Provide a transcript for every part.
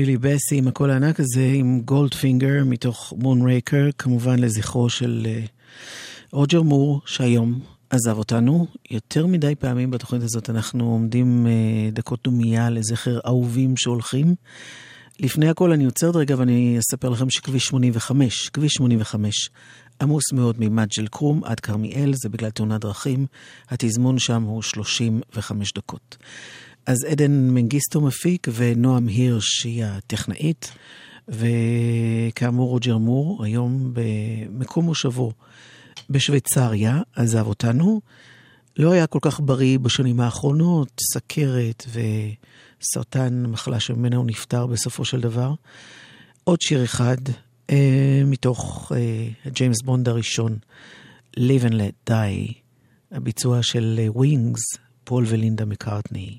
שירלי בסי עם הקול הענק הזה, עם Goldfinger מתוך Moonraker, כמובן לזכרו של אה, רוג'ר מור, שהיום עזב אותנו. יותר מדי פעמים בתוכנית הזאת אנחנו עומדים אה, דקות דומיה לזכר אהובים שהולכים. לפני הכל אני עוצרת רגע ואני אספר לכם שכביש 85, כביש 85, עמוס מאוד ממג'ד אל כרום עד כרמיאל, זה בגלל תאונת דרכים. התזמון שם הוא 35 דקות. אז עדן מנגיסטו מפיק ונועם הירש היא הטכנאית, וכאמור רוג'ר מור היום במקום מושבו בשוויצריה, עזב אותנו. לא היה כל כך בריא בשנים האחרונות, סכרת וסרטן, מחלה שממנה הוא נפטר בסופו של דבר. עוד שיר אחד אה, מתוך אה, ג'יימס בונד הראשון, Live and Let Die, הביצוע של ווינגס, פול ולינדה מקארטני.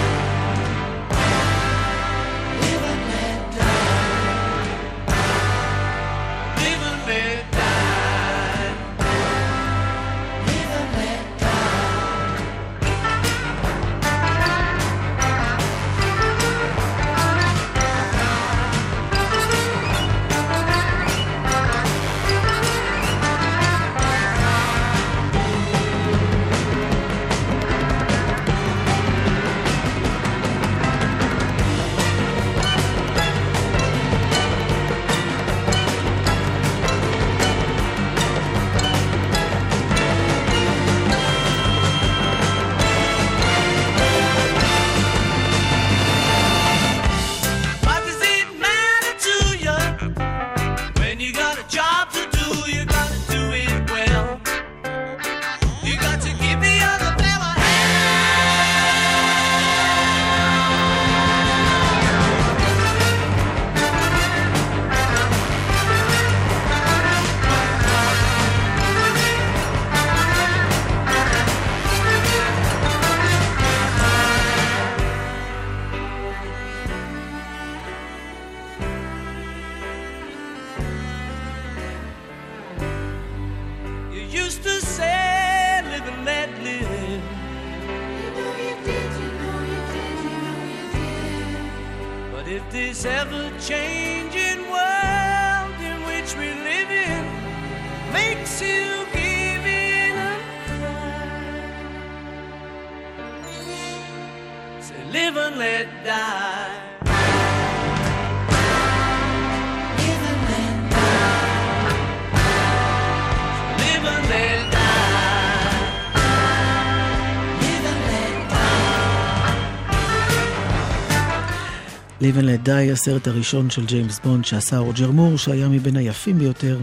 Live and Let Die, הסרט הראשון של ג'יימס בונד שעשה רוג'ר מור, שהיה מבין היפים ביותר,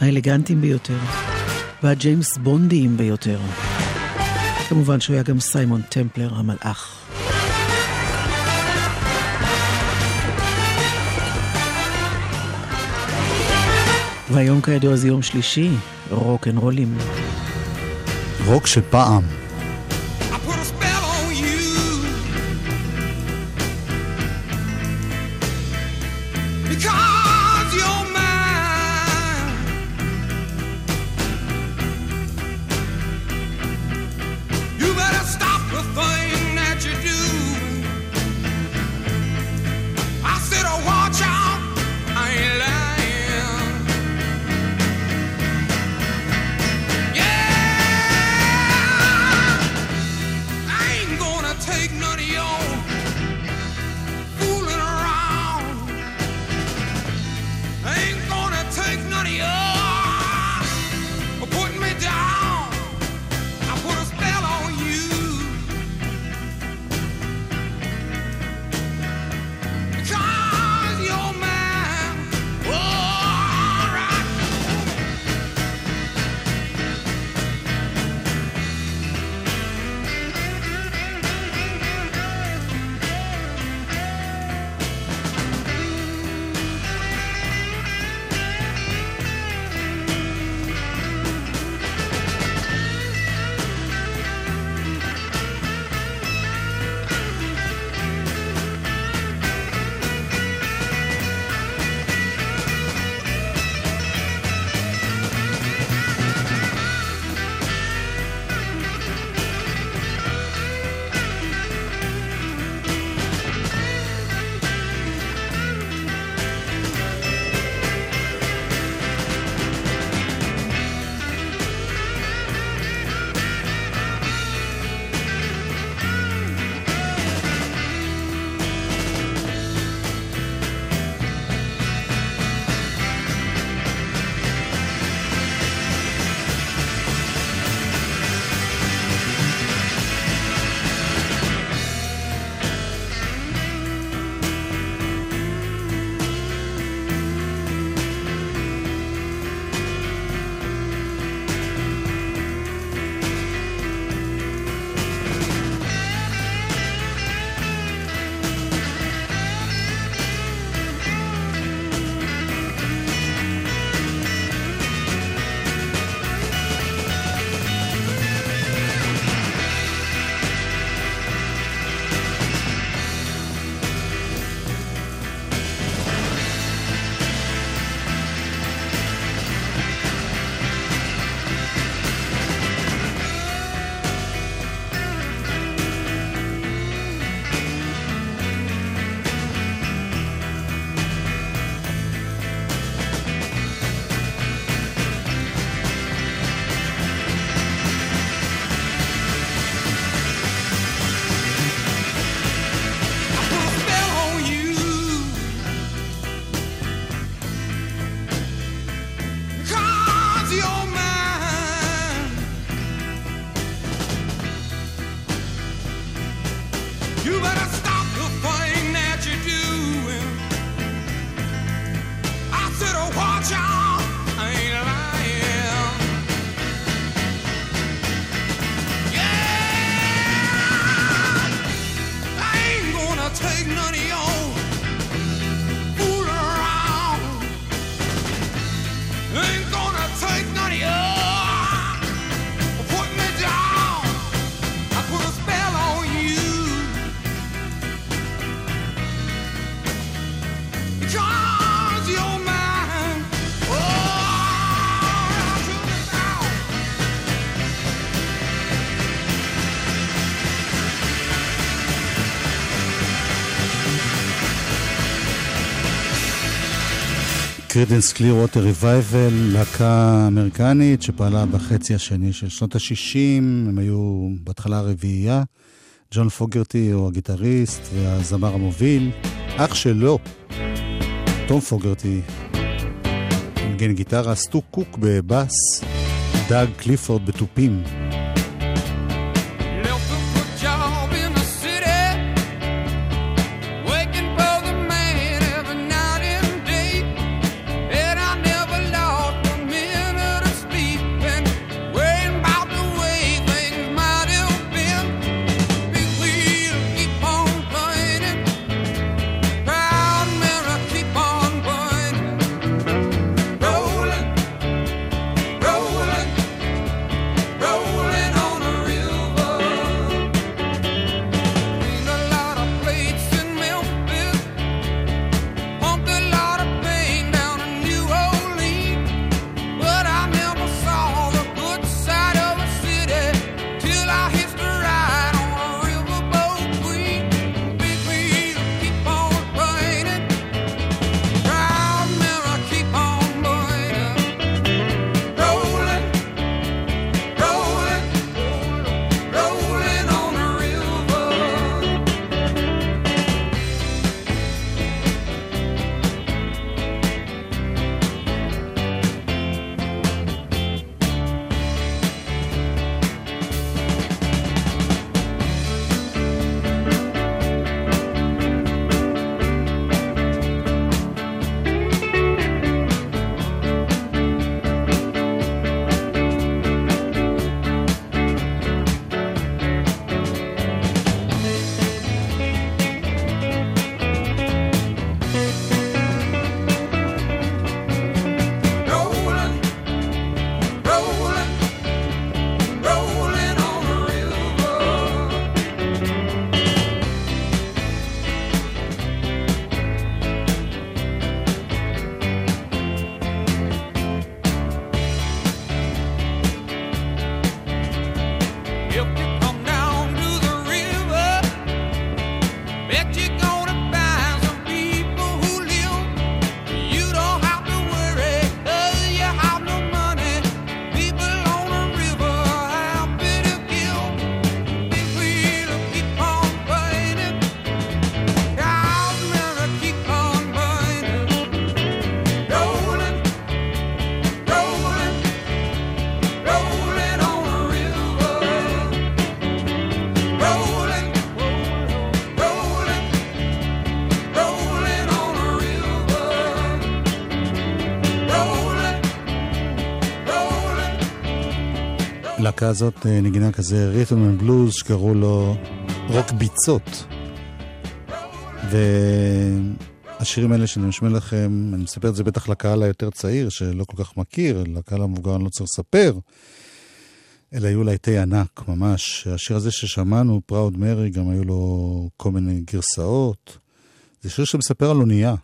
האלגנטיים ביותר, והג'יימס בונדיים ביותר. כמובן שהוא היה גם סיימון טמפלר המלאך. והיום כידוע זה יום שלישי, rock and roll ים. רוק של Creedence Clearwater Revival, להקה אמריקנית שפעלה בחצי השני של שנות ה-60, הם היו בהתחלה רביעייה, ג'ון פוגרטי הוא הגיטריסט והזמר המוביל, אח שלו, תום פוגרטי, מנגן גיטרה, סטו קוק בבאס, דאג קליפורד בתופים. הזאת אה, נגינה כזה ריתום ובלוז שקראו לו רוק ביצות. והשירים האלה שאני משמיע לכם, אני מספר את זה בטח לקהל היותר צעיר, שלא כל כך מכיר, לקהל המבוגר אני לא צריך לספר. אלה היו להיטי ענק, ממש. השיר הזה ששמענו, פראוד מרי, גם היו לו כל מיני גרסאות. זה שיר שמספר על אונייה.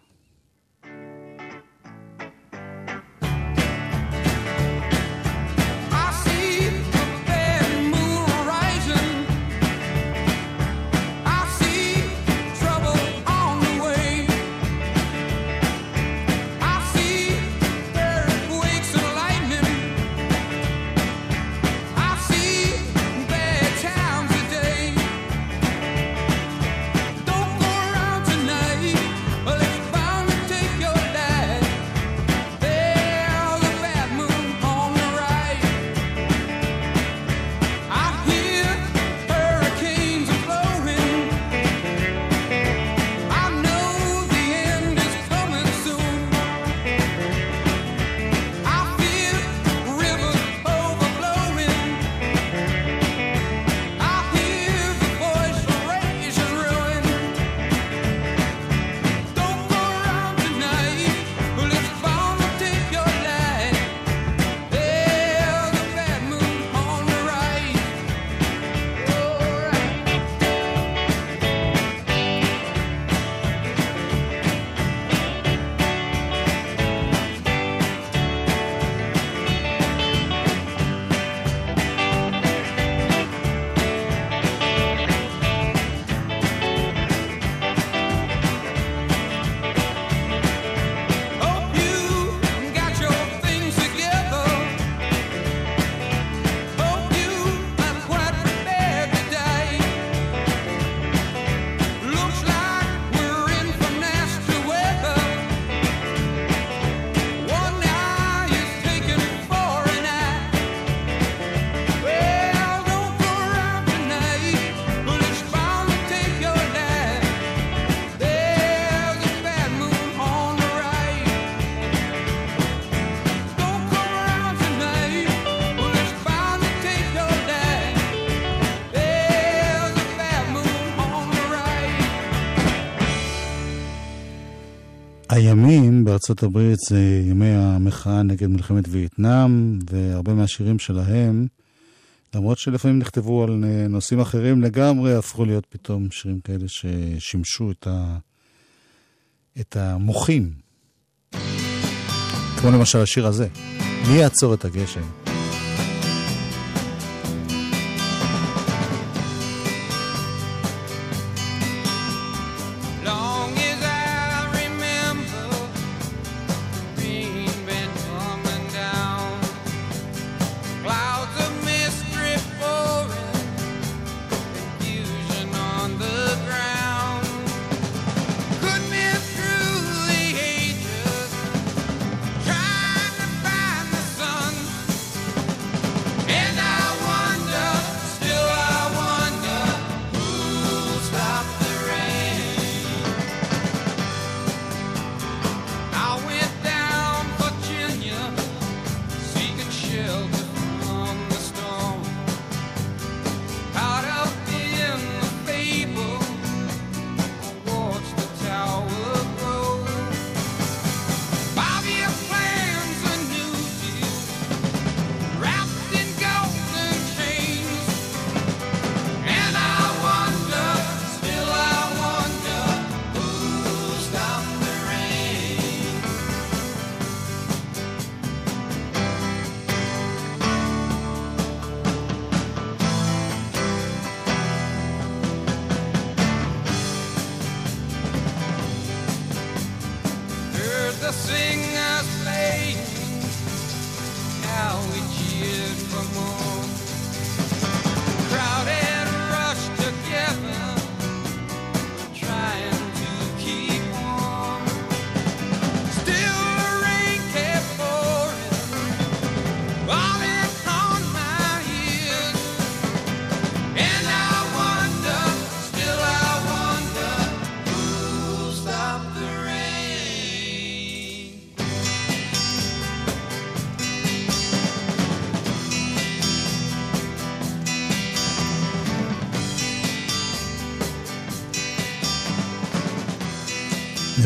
הימים בארצות הברית זה ימי המחאה נגד מלחמת וייטנאם, והרבה מהשירים שלהם, למרות שלפעמים נכתבו על נושאים אחרים לגמרי, הפכו להיות פתאום שירים כאלה ששימשו את, ה... את המוחים. כמו למשל השיר הזה, מי יעצור את הגשם?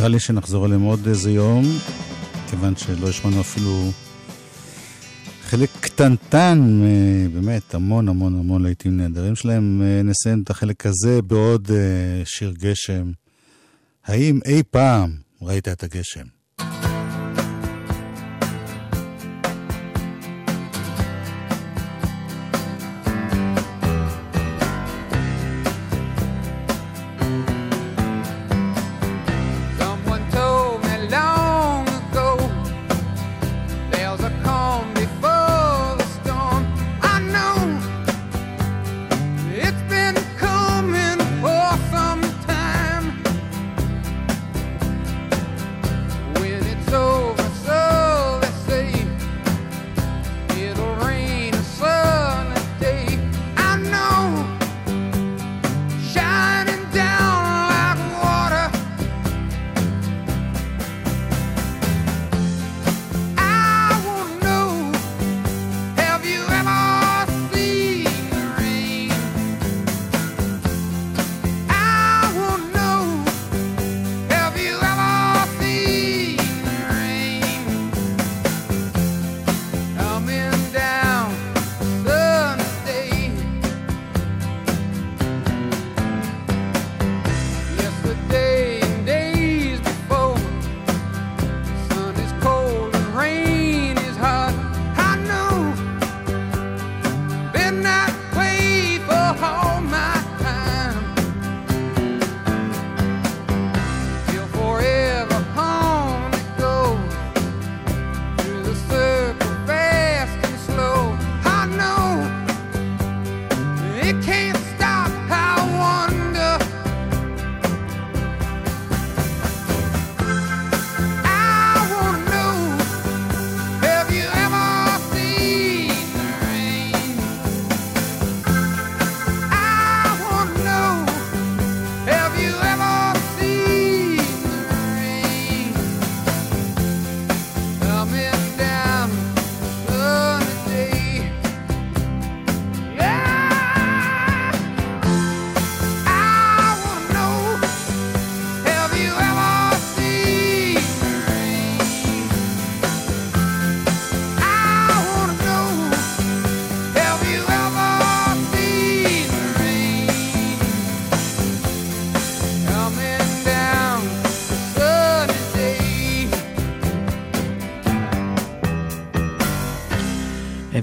נראה לי שנחזור אליהם עוד איזה יום, כיוון שלא השמענו אפילו חלק קטנטן, אה, באמת המון המון המון להיטים נהדרים שלהם. אה, נסיים את החלק הזה בעוד אה, שיר גשם. האם אי פעם ראית את הגשם?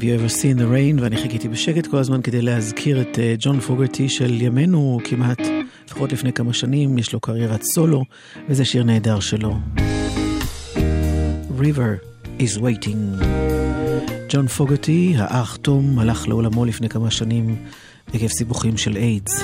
You ever seen the rain? ואני חיכיתי בשקט כל הזמן כדי להזכיר את ג'ון פוגרטי של ימינו כמעט, לפחות לפני כמה שנים, יש לו קריירת סולו, וזה שיר נהדר שלו. River is waiting. ג'ון פוגרטי, האח תום, הלך לעולמו לפני כמה שנים עקב סיבוכים של איידס.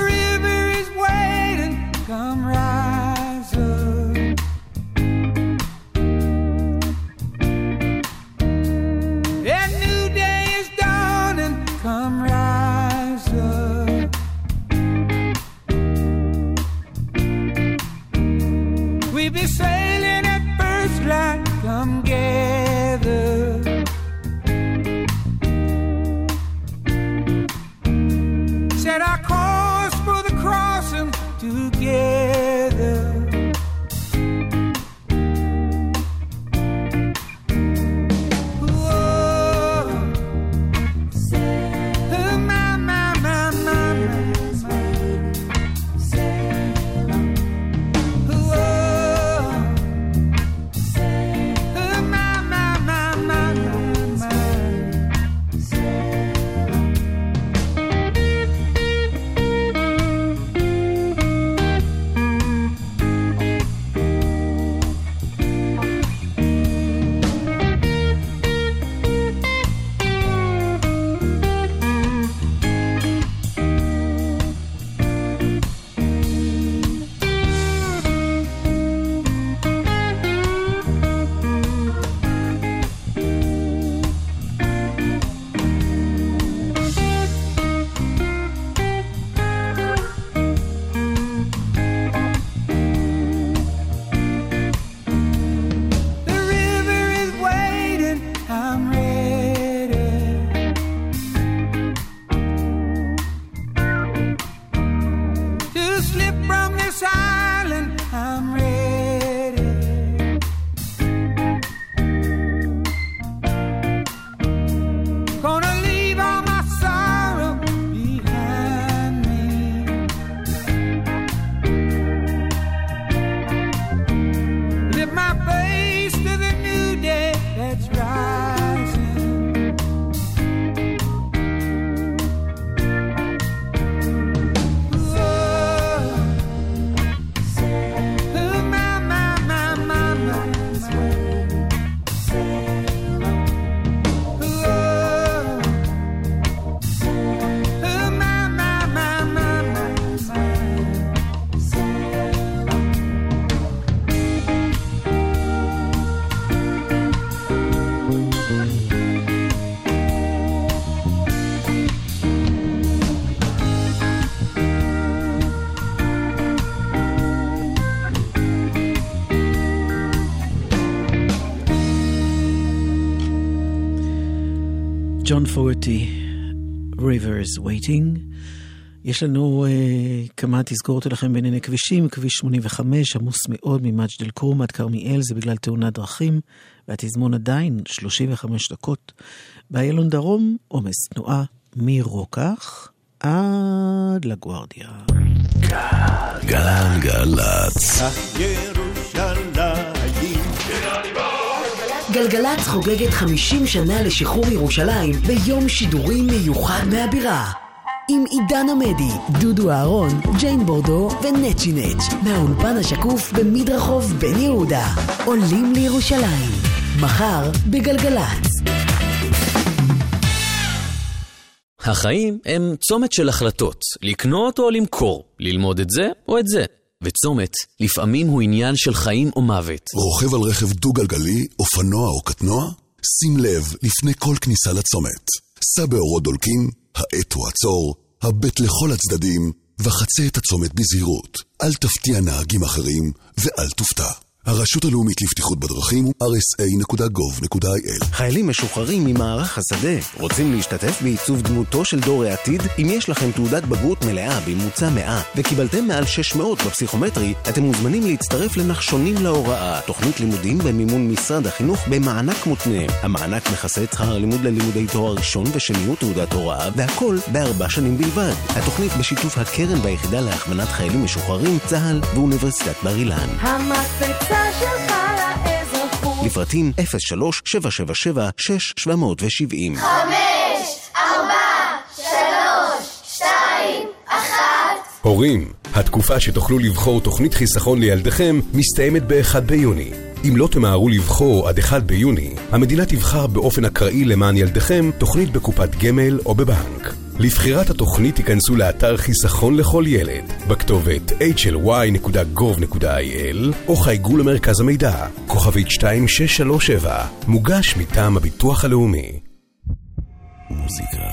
ג'ון פוגרטי, Rivers Waiting. יש לנו uh, כמה תזכורות לכם בענייני כבישים, כביש 85 עמוס מאוד ממג'ד אל-כרום עד כרמיאל, זה בגלל תאונת דרכים, והתזמון עדיין 35 דקות. באיילון דרום עומס תנועה מרוקח עד לגוארדיה. גלגלצ. גלגלצ חוגגת 50 שנה לשחרור ירושלים ביום שידורים מיוחד מהבירה. עם עידן עמדי, דודו אהרון, ג'יין בורדו ונצ'י נץ' מהאולפן השקוף במדרחוב בן יהודה. עולים לירושלים. מחר בגלגלצ. החיים הם צומת של החלטות, לקנות או למכור, ללמוד את זה או את זה. וצומת, לפעמים הוא עניין של חיים או מוות. רוכב על רכב דו-גלגלי, אופנוע או קטנוע? שים לב לפני כל כניסה לצומת. סע באורות דולקים, האט הוא עצור, הבט לכל הצדדים, וחצה את הצומת בזהירות. אל תפתיע נהגים אחרים, ואל תופתע. הרשות הלאומית לבטיחות בדרכים הוא rsa.gov.il חיילים משוחררים ממערך השדה רוצים להשתתף בעיצוב דמותו של דור העתיד? אם יש לכם תעודת בגרות מלאה בממוצע 100 וקיבלתם מעל 600 בפסיכומטרי, אתם מוזמנים להצטרף לנחשונים להוראה, תוכנית לימודים במימון משרד החינוך במענק מותנה. המענק מכסה את שכר הלימוד ללימודי תואר ראשון ושניות תעודת הוראה, והכל בארבע שנים בלבד. התוכנית בשיתוף הקרן והיחידה להכוונת חיילים משוחררים, צה"ל ואוניברסיטת בר אילן. המקפצה לפרטים 03-777-6770 5, 4, 3, 2, 1 הורים, התקופה שתוכלו לבחור תוכנית חיסכון לילדיכם מסתיימת ב-1 ביוני. אם לא תמהרו לבחור עד 1 ביוני, המדינה תבחר באופן אקראי למען ילדיכם תוכנית בקופת גמל או בבנק. לבחירת התוכנית תיכנסו לאתר חיסכון לכל ילד, בכתובת hly.gov.il או חייגו למרכז המידע, כוכבית 2637, מוגש מטעם הביטוח הלאומי. מוזיקה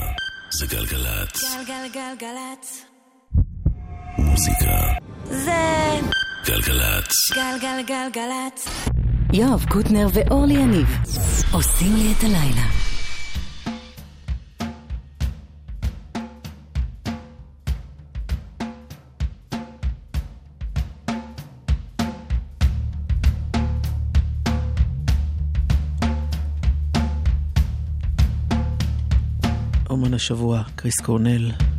זה גלגלצ. גלגלגלגלצ. מוזיקה זה גלגלצ. גלגלגלגלצ. יואב קוטנר ואורלי יניב עושים לי את הלילה. השבוע, קריס קורנל.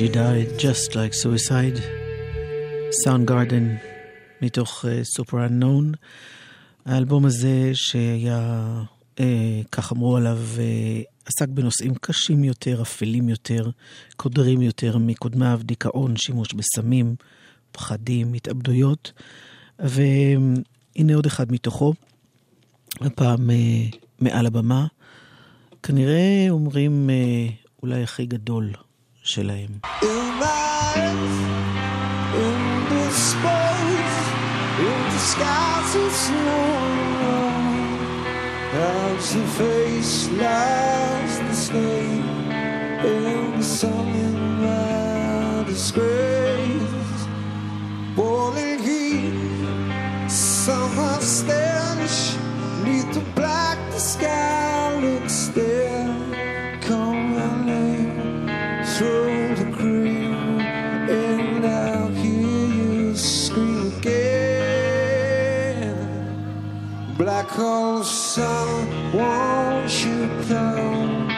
She died just like suicide. סאונד גארדן מתוך uh, אנון. האלבום הזה שהיה, uh, כך אמרו עליו, uh, עסק בנושאים קשים יותר, אפלים יותר, קודרים יותר מקודמיו, דיכאון, שימוש בסמים, פחדים, התאבדויות. והנה עוד אחד מתוכו, הפעם uh, מעל הבמה. כנראה אומרים uh, אולי הכי גדול שלהם. in the space, in the skies of snow. As the face lies the stain in the sun in my disgrace. prodigal won't you down,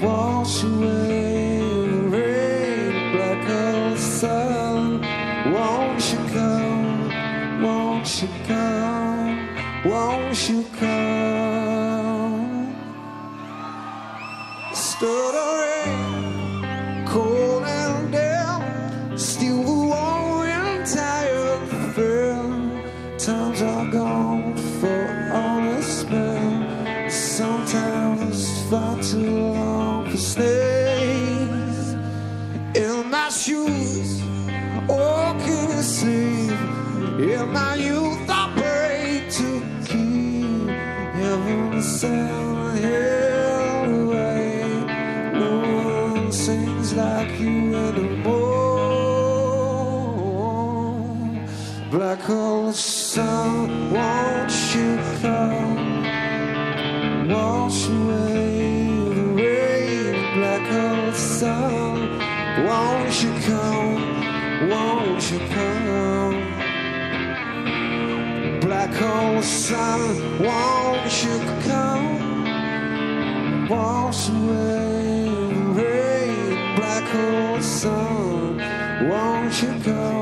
wash away the rain. Prodigal won't you come, Won't you come, Won't you come. Stood around. Sun, won't you come? Wash away the rain. Black hole sun, won't you come?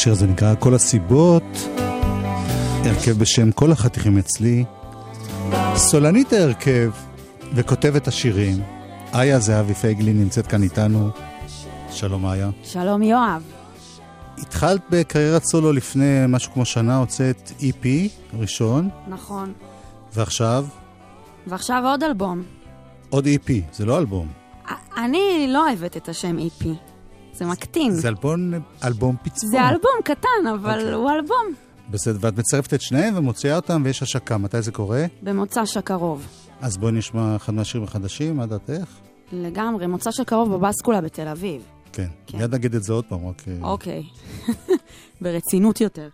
השיר הזה נקרא כל הסיבות, הרכב בשם כל החתיכים אצלי, סולנית ההרכב וכותבת השירים, איה זהבי פייגלין נמצאת כאן איתנו. שלום איה. שלום יואב. התחלת בקריירת סולו לפני משהו כמו שנה, הוצאת EP ראשון, נכון. ועכשיו ועכשיו עוד אלבום. עוד EP, זה לא אלבום. אני לא אוהבת את השם EP. זה מקטין. זה אלבום, אלבום פצפון. זה אלבום קטן, אבל אוקיי. הוא אלבום. בסדר, ואת מצרפת את שניהם ומוציאה אותם ויש השקה. מתי זה קורה? במוצ"ש הקרוב. אז בואי נשמע אחד מהשירים החדשים, מה דעתך? לגמרי, מוצ"ש הקרוב בבסקולה בתל אביב. כן. מיד נגיד את זה עוד פעם, רק... אה, אוקיי. ברצינות יותר.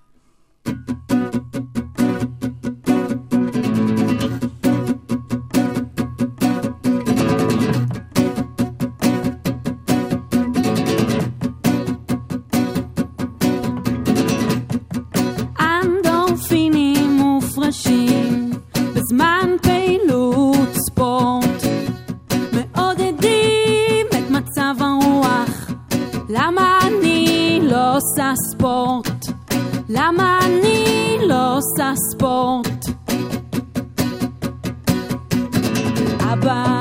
אנדורפינים מופרשים בזמן פעילות ספורט מעודדים את מצב הרוח למה אני לא עושה ספורט? למה אני לא עושה ספורט? אבא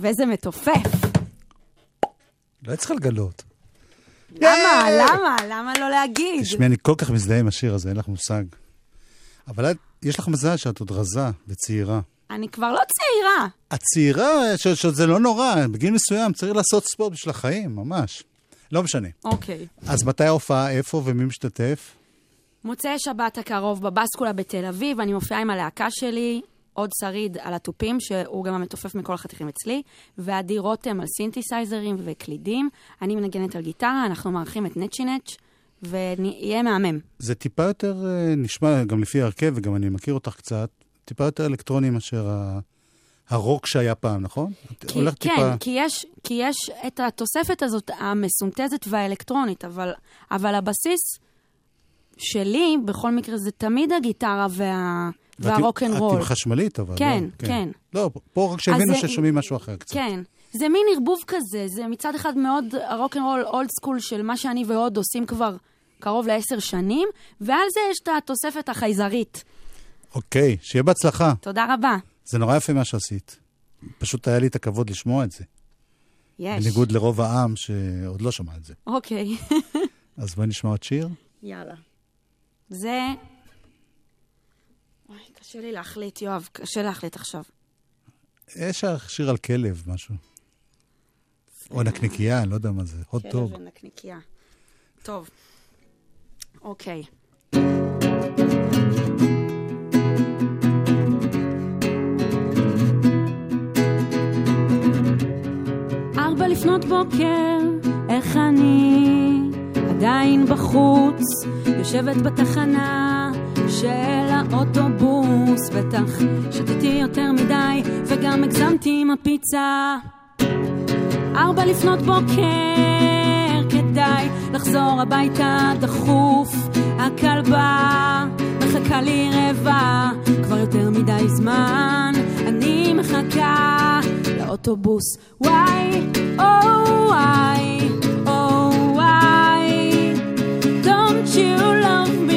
יואב, איזה מתופף. לא צריך לגלות. למה? למה? למה לא להגיד? תשמעי, אני כל כך מזדהה עם השיר הזה, אין לך מושג. אבל יש לך מזל שאת עוד רזה וצעירה. אני כבר לא צעירה. את צעירה, שזה לא נורא, בגיל מסוים צריך לעשות ספורט בשביל החיים, ממש. לא משנה. אוקיי. אז מתי ההופעה, איפה ומי משתתף? מוצאי שבת הקרוב בבסקולה בתל אביב, אני מופיעה עם הלהקה שלי, עוד שריד על התופים, שהוא גם המתופף מכל החתיכים אצלי, ועדי רותם על סינתסייזרים וקלידים. אני מנגנת על גיטרה, אנחנו מארחים את נצ'י נץ', ויהיה מהמם. זה טיפה יותר, אה, נשמע, גם לפי ההרכב, וגם אני מכיר אותך קצת, טיפה יותר אלקטרוני מאשר ה... הרוק שהיה פעם, נכון? כי, הולכת כן, טיפה... כי יש, כי יש את התוספת הזאת המסונתזת והאלקטרונית, אבל, אבל הבסיס שלי, בכל מקרה, זה תמיד הגיטרה וה, והרוקנרול. את עם חשמלית, אבל. כן, לא, כן. לא, פה רק שהבינו ששומעים משהו אחר קצת. כן. זה מין ערבוב כזה, זה מצד אחד מאוד הרוקנרול אולד סקול של מה שאני והוד עושים כבר קרוב לעשר שנים, ועל זה יש את התוספת החייזרית. אוקיי, שיהיה בהצלחה. תודה רבה. זה נורא יפה מה שעשית. פשוט היה לי את הכבוד לשמוע את זה. יש. בניגוד לרוב העם שעוד לא שמע את זה. אוקיי. אז בואי נשמע עוד שיר. יאללה. זה... קשה לי להחליט, יואב, קשה להחליט עכשיו. יש שיר על כלב, משהו. או נקניקייה, אני לא יודע מה זה. הוט דוג. כלב ונקניקייה. טוב. אוקיי. ארבע לפנות בוקר, איך אני עדיין בחוץ, יושבת בתחנה של האוטובוס, בטח שתיתי יותר מדי וגם הגזמתי עם הפיצה. ארבע לפנות בוקר, כדי מדי לחזור הביתה דחוף. הכלבה מחכה לי רבע, כבר יותר מדי זמן. אני מחכה לאוטובוס. וואי, או וואי, you love me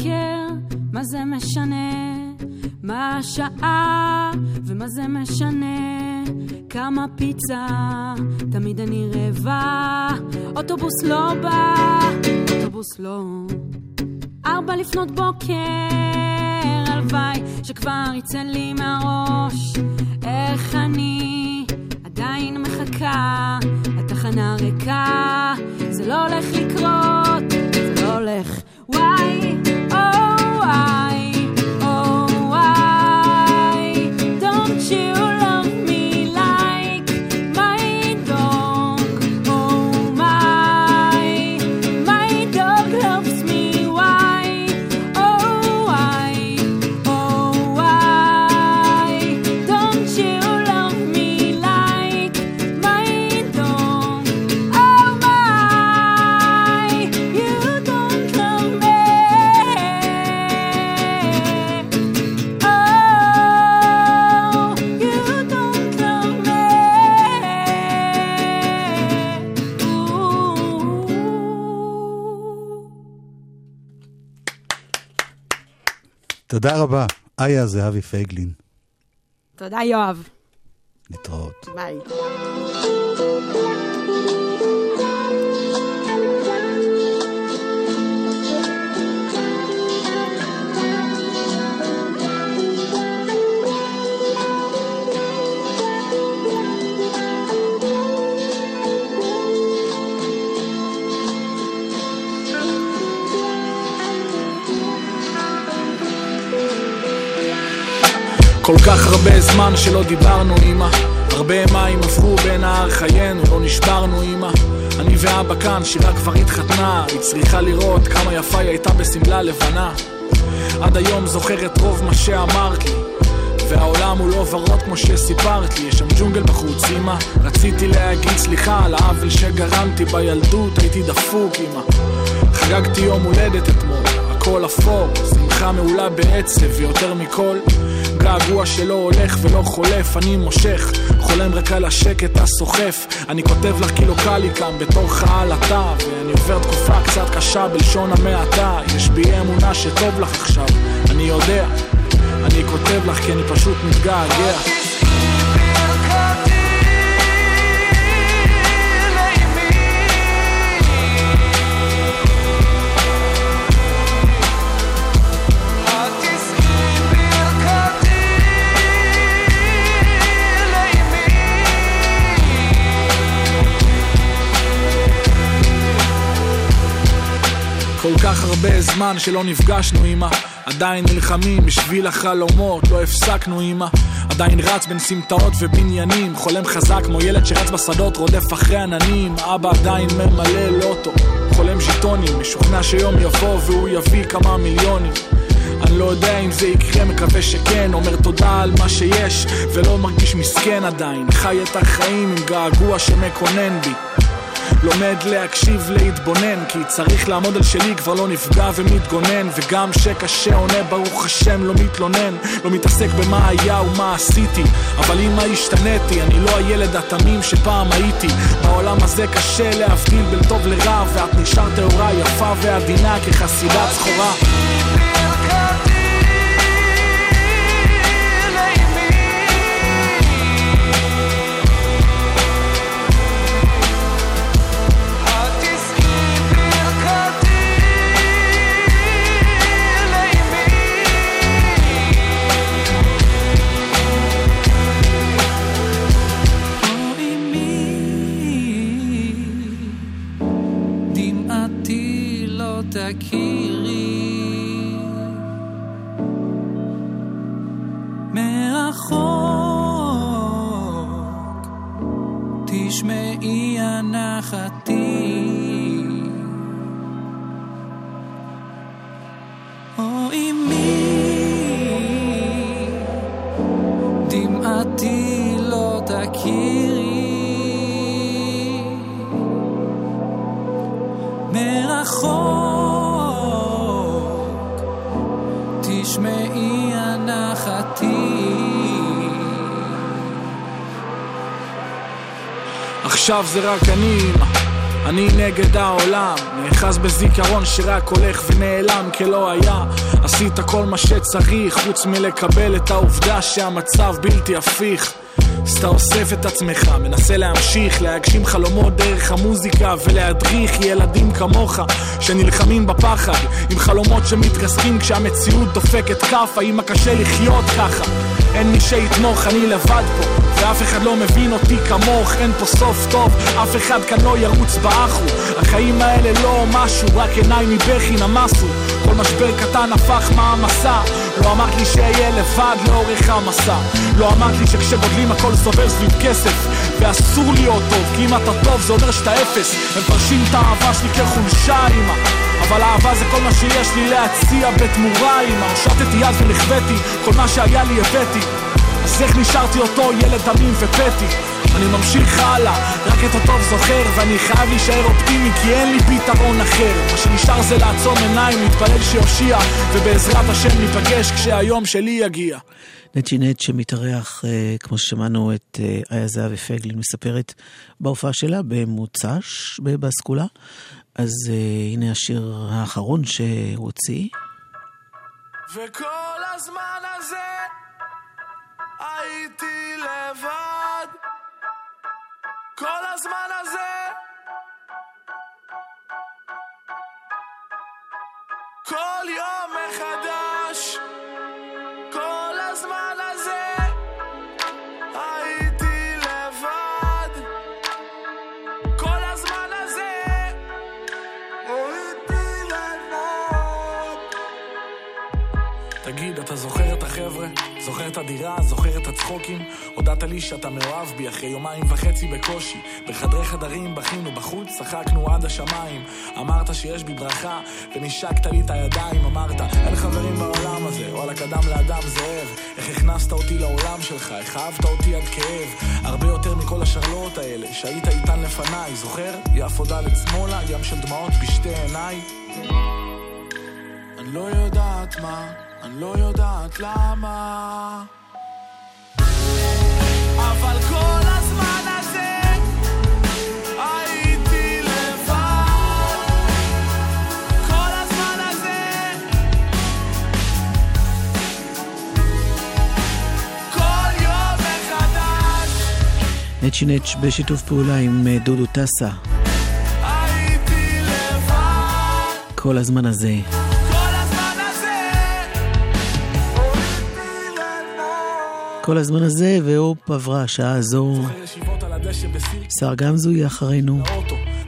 לפנות בוקר, מה זה משנה? מה השעה ומה זה משנה? כמה פיצה, תמיד אני רעבה. אוטובוס לא בא, אוטובוס לא. ארבע לפנות בוקר, הלוואי שכבר יצא לי מהראש. איך אני עדיין מחכה, התחנה ריקה, זה לא הולך לקרות, זה לא הולך. וואי, תודה רבה. איה זהבי פייגלין. תודה, יואב. להתראות. ביי. כל כך הרבה זמן שלא דיברנו אמא. הרבה מים עברו בנהר חיינו, לא נשברנו אמא. אני ואבא כאן, שירה כבר התחתנה. היא צריכה לראות כמה יפה היא הייתה בשמלה לבנה. עד היום זוכרת רוב מה שאמרת לי. והעולם הוא לא ורוד כמו שסיפרת לי. יש שם ג'ונגל בחוץ אמא. רציתי להגיד סליחה על העוול שגרמתי בילדות הייתי דפוק אמא. חגגתי יום הולדת אתמול הכל אפור שמחה מעולה בעצב ויותר מכל געגוע שלא הולך ולא חולף, אני מושך, חולם רק על השקט הסוחף. אני כותב לך כי לא קל לי כאן בתור חעלתה, ואני עובר תקופה קצת קשה בלשון המעטה. יש בי אמונה שטוב לך עכשיו, אני יודע. אני כותב לך כי אני פשוט מתגעגע. זמן שלא נפגשנו אמא. עדיין נלחמים בשביל החלומות לא הפסקנו אמא. עדיין רץ בין סמטאות ובניינים חולם חזק כמו ילד שרץ בשדות רודף אחרי עננים. אבא עדיין ממלא לוטו חולם ז'יטונים. משוכנע שיום יבוא והוא יביא כמה מיליונים. אני לא יודע אם זה יקרה, מקווה שכן. אומר תודה על מה שיש ולא מרגיש מסכן עדיין. חי את החיים עם געגוע שמקונן בי לומד להקשיב, להתבונן כי צריך לעמוד על שלי, כבר לא נפגע ומתגונן וגם שקשה עונה, ברוך השם, לא מתלונן לא מתעסק במה היה ומה עשיתי. אבל אמא השתניתי, אני לא הילד התמים שפעם הייתי. בעולם הזה קשה להבדיל בין טוב לרע ואת נשארת טהורה, יפה ועדינה כחסידת סחורה הנחתי עכשיו זה רק אני. אני נגד העולם, נאחז בזיכרון שרק הולך ונעלם כלא היה. עשית כל מה שצריך, חוץ מלקבל את העובדה שהמצב בלתי הפיך. אז אתה אוסף את עצמך, מנסה להמשיך, להגשים חלומות דרך המוזיקה ולהדריך ילדים כמוך שנלחמים בפחד עם חלומות שמתרסקים כשהמציאות דופקת כף, האמא קשה לחיות ככה אין מי שיתמוך, אני לבד פה ואף אחד לא מבין אותי כמוך, אין פה סוף טוב, אף אחד כאן לא ירוץ באחו. החיים האלה לא משהו, רק עיניים מבכי נמסו. כל משבר קטן הפך מעמסה לא אמרת לי שאהיה לבד לאורך המסע. לא אמרת לי שכשגודלים הכל סובב סביב כסף. ואסור להיות טוב, כי אם אתה טוב זה אומר שאתה אפס. הם מפרשים את האהבה שלי כחולשה אמא. אבל אהבה זה כל מה שיש לי להציע בתמורה אמא. הושטתי יד ונכוויתי, כל מה שהיה לי הבאתי אז איך נשארתי אותו ילד דמים ופטי? אני ממשיך הלאה, רק את הטוב זוכר ואני חייב להישאר אופטימי כי אין לי פתרון אחר מה שנשאר זה לעצום עיניים, להתפלל שיושיע ובעזרת השם ניפגש כשהיום שלי יגיע נצ'י נט שמתארח, אה, כמו ששמענו את אה, איה זהבי פייגלין מספרת בהופעה שלה במוצ"ש בבאסקולה. אז אה, הנה השיר האחרון שהוא הוציא. וכל הזמן הזה הייתי לבד. כל הזמן הזה. כל יום מחדש. כל הזמן הזה. הייתי לבד. כל הזמן הזה. הייתי לבד. תגיד, אתה זוכר את החבר'ה? זוכר את הדירה? זוכר את הצחוקים? הודעת לי שאתה מאוהב בי אחרי יומיים וחצי בקושי בחדרי חדרים בכינו בחוץ, צחקנו עד השמיים אמרת שיש בי ברכה ונשקת לי את הידיים אמרת, אין חברים בעולם הזה וואלה קדם לאדם זאב איך הכנסת אותי לעולם שלך, איך אהבת אותי עד כאב הרבה יותר מכל השרלואות האלה שהיית איתן לפניי זוכר? יפו דלת שמאלה, ים של דמעות בשתי עיניי אני לא יודעת מה, אני לא יודעת למה. אבל כל הזמן הזה הייתי לבד. כל הזמן הזה. כל יום מחדש. נצ'י נץ' בשיתוף פעולה עם אה, דודו טסה. כל הזמן הזה. כל הזמן הזה, והופ, עברה השעה הזו. על שר גמזו יהיה אחרינו.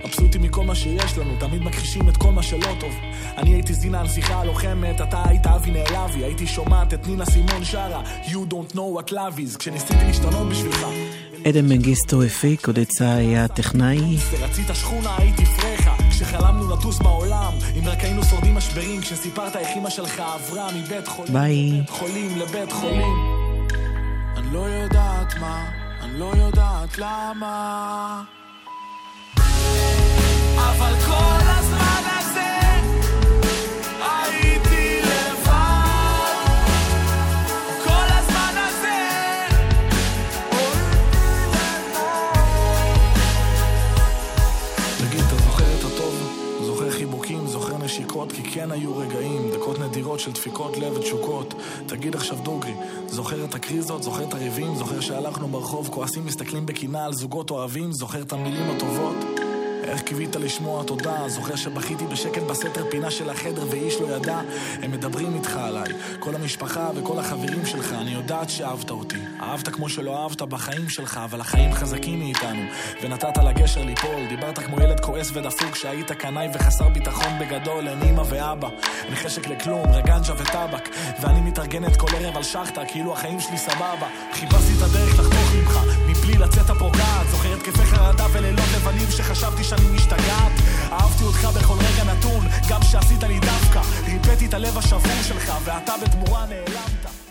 מבסוטים מכל מה שיש לנו, תמיד מכחישים את כל מה שלא טוב. אני הייתי זינה הנסיכה הלוחמת, אתה היית אבי נעלבי, הייתי שומעת את נינה סימון שרה, You don't know what love is, כשניסיתי להשתנות בשבילך. עדן מנגיסטו הפיק, עודד צא היה טכנאי. רצית שכונה, הייתי פרחה, כשחלמנו לטוס בעולם, אם רק היינו שורדים משברים, כשסיפרת איך אמא שלך עברה מבית חולים ביי. לבית חולים לבית חולים. לא יודעת מה, אני לא יודעת למה. אבל כל הזמן הזה כן היו רגעים, דקות נדירות של דפיקות לב ותשוקות. תגיד עכשיו דוגרי, זוכר את הקריזות, זוכר את הריבים, זוכר שהלכנו ברחוב כועסים, מסתכלים בקנאה על זוגות אוהבים, זוכר את המילים הטובות? איך קיווית לשמוע תודה? זוכר שבכיתי בשקט בסתר פינה של החדר ואיש לא ידע? הם מדברים איתך עליי, כל המשפחה וכל החברים שלך, אני יודעת שאהבת אותי. אהבת כמו שלא אהבת בחיים שלך, אבל החיים חזקים מאיתנו, ונתת לגשר ליפול. דיברת כמו ילד כועס ודפוק, שהיית קנאי וחסר ביטחון בגדול, אין אמא ואבא. אין חשק לכלום, רגנג'ה וטבק, ואני מתארגנת כל ערב על שחטה, כאילו החיים שלי סבבה. חיפשתי את הדרך לחתוך ממך, מבלי לצאת הפוגעת. זוכר התקפי חרדה ולילות לבנים שחשבתי שאני משתגעת. אהבתי אותך בכל רגע נתון, גם שעשית לי דווקא. ריפאתי את הלב השבור שלך, ואתה בתמורה נעלמת.